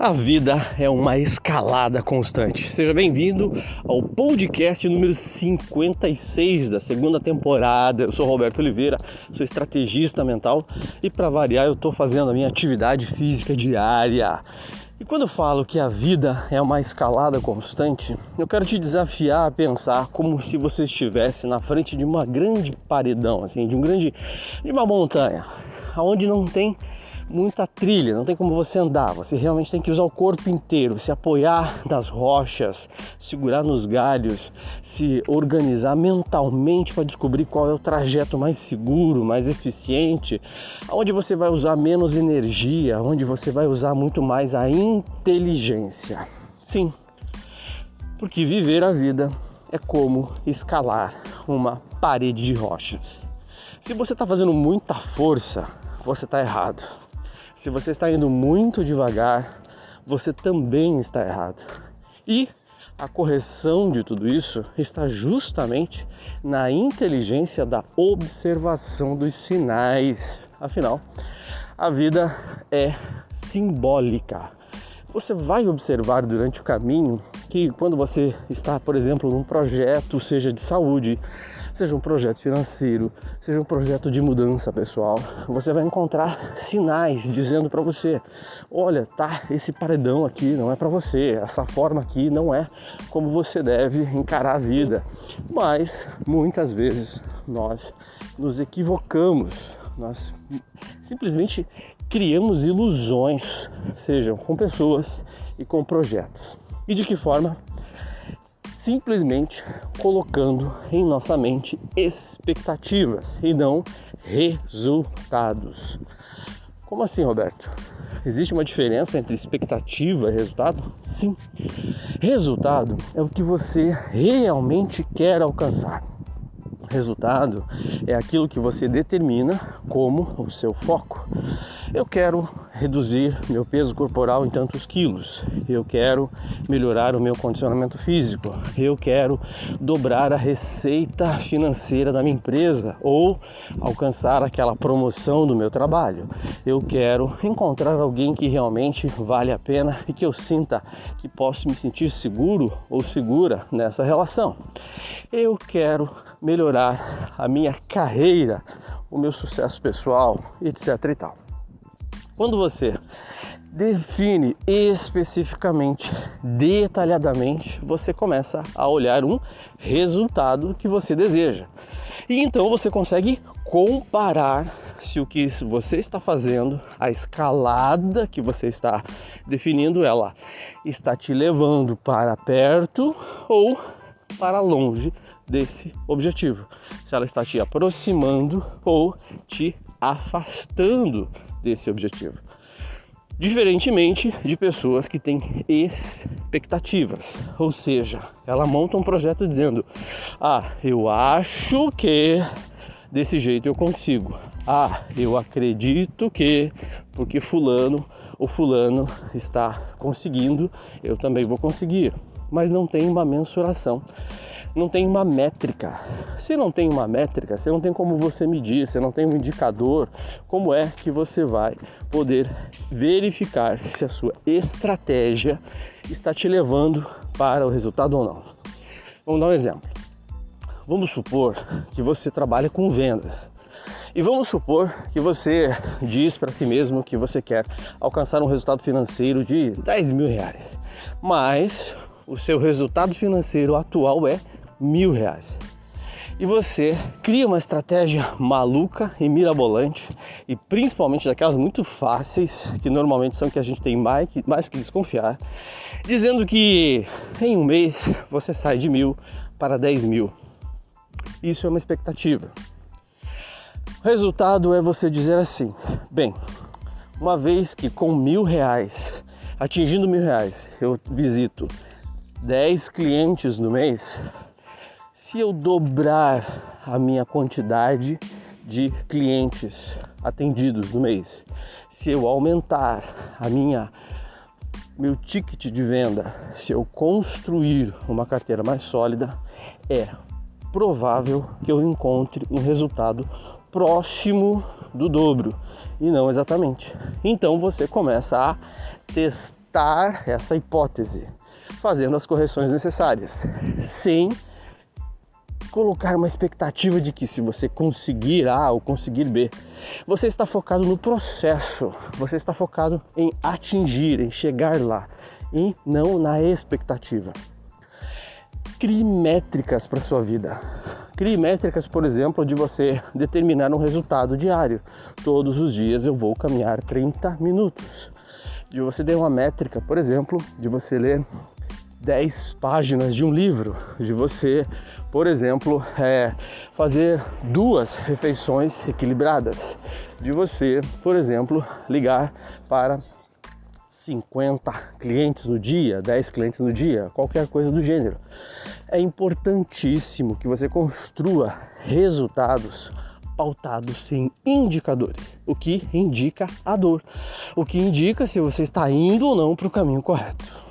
A vida é uma escalada constante. Seja bem-vindo ao podcast número 56 da segunda temporada. Eu sou Roberto Oliveira, sou estrategista mental e para variar eu estou fazendo a minha atividade física diária. E quando eu falo que a vida é uma escalada constante, eu quero te desafiar a pensar como se você estivesse na frente de uma grande paredão, assim, de um grande de uma montanha, aonde não tem muita trilha, não tem como você andar, você realmente tem que usar o corpo inteiro, se apoiar nas rochas, segurar nos galhos, se organizar mentalmente para descobrir qual é o trajeto mais seguro, mais eficiente, onde você vai usar menos energia, onde você vai usar muito mais a inteligência. Sim, porque viver a vida é como escalar uma parede de rochas. Se você está fazendo muita força, você está errado. Se você está indo muito devagar, você também está errado. E a correção de tudo isso está justamente na inteligência da observação dos sinais. Afinal, a vida é simbólica. Você vai observar durante o caminho que quando você está, por exemplo, num projeto, seja de saúde, seja um projeto financeiro, seja um projeto de mudança pessoal, você vai encontrar sinais dizendo para você: olha, tá, esse paredão aqui não é para você, essa forma aqui não é como você deve encarar a vida. Mas muitas vezes nós nos equivocamos, nós simplesmente criamos ilusões, sejam com pessoas e com projetos. E de que forma? simplesmente colocando em nossa mente expectativas e não resultados. Como assim, Roberto? Existe uma diferença entre expectativa e resultado? Sim. Resultado é o que você realmente quer alcançar. Resultado é aquilo que você determina como o seu foco. Eu quero reduzir meu peso corporal em tantos quilos. Eu quero melhorar o meu condicionamento físico. Eu quero dobrar a receita financeira da minha empresa ou alcançar aquela promoção do meu trabalho. Eu quero encontrar alguém que realmente vale a pena e que eu sinta que posso me sentir seguro ou segura nessa relação. Eu quero melhorar a minha carreira, o meu sucesso pessoal, etc e tal. Quando você define especificamente, detalhadamente, você começa a olhar um resultado que você deseja. E então você consegue comparar se o que você está fazendo, a escalada que você está definindo, ela está te levando para perto ou para longe desse objetivo. Se ela está te aproximando ou te afastando desse objetivo. Diferentemente de pessoas que têm expectativas, ou seja, ela monta um projeto dizendo: Ah, eu acho que desse jeito eu consigo. Ah, eu acredito que porque Fulano ou Fulano está conseguindo, eu também vou conseguir. Mas não tem uma mensuração não tem uma métrica. Se não tem uma métrica, você não tem como você medir, você não tem um indicador, como é que você vai poder verificar se a sua estratégia está te levando para o resultado ou não? Vamos dar um exemplo. Vamos supor que você trabalha com vendas. E vamos supor que você diz para si mesmo que você quer alcançar um resultado financeiro de 10 mil reais, mas o seu resultado financeiro atual é mil reais. E você cria uma estratégia maluca e mirabolante, e principalmente daquelas muito fáceis, que normalmente são que a gente tem mais que, mais que desconfiar, dizendo que em um mês você sai de mil para dez mil. Isso é uma expectativa. O resultado é você dizer assim: bem, uma vez que com mil reais, atingindo mil reais, eu visito 10 clientes no mês, se eu dobrar a minha quantidade de clientes atendidos no mês, se eu aumentar a minha meu ticket de venda, se eu construir uma carteira mais sólida, é provável que eu encontre um resultado próximo do dobro e não exatamente. Então você começa a testar testar essa hipótese, fazendo as correções necessárias, sem colocar uma expectativa de que se você conseguir A ou conseguir B, você está focado no processo, você está focado em atingir, em chegar lá, e não na expectativa. Crie métricas para sua vida. Crie métricas, por exemplo, de você determinar um resultado diário. Todos os dias eu vou caminhar 30 minutos. De você ter uma métrica, por exemplo, de você ler 10 páginas de um livro, de você, por exemplo, é, fazer duas refeições equilibradas, de você, por exemplo, ligar para 50 clientes no dia, 10 clientes no dia, qualquer coisa do gênero. É importantíssimo que você construa resultados pautados em indicadores, o que indica a dor, o que indica se você está indo ou não para o caminho correto.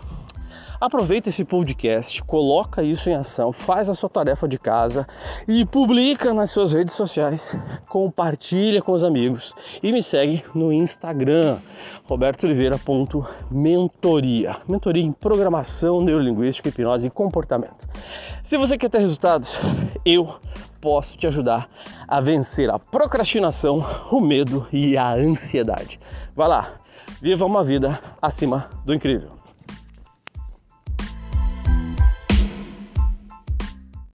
Aproveita esse podcast, coloca isso em ação, faz a sua tarefa de casa e publica nas suas redes sociais, compartilha com os amigos e me segue no Instagram, robertooliveira.mentoria, mentoria em programação neurolinguística, hipnose e comportamento. Se você quer ter resultados, eu posso te ajudar a vencer a procrastinação, o medo e a ansiedade. Vai lá, viva uma vida acima do incrível.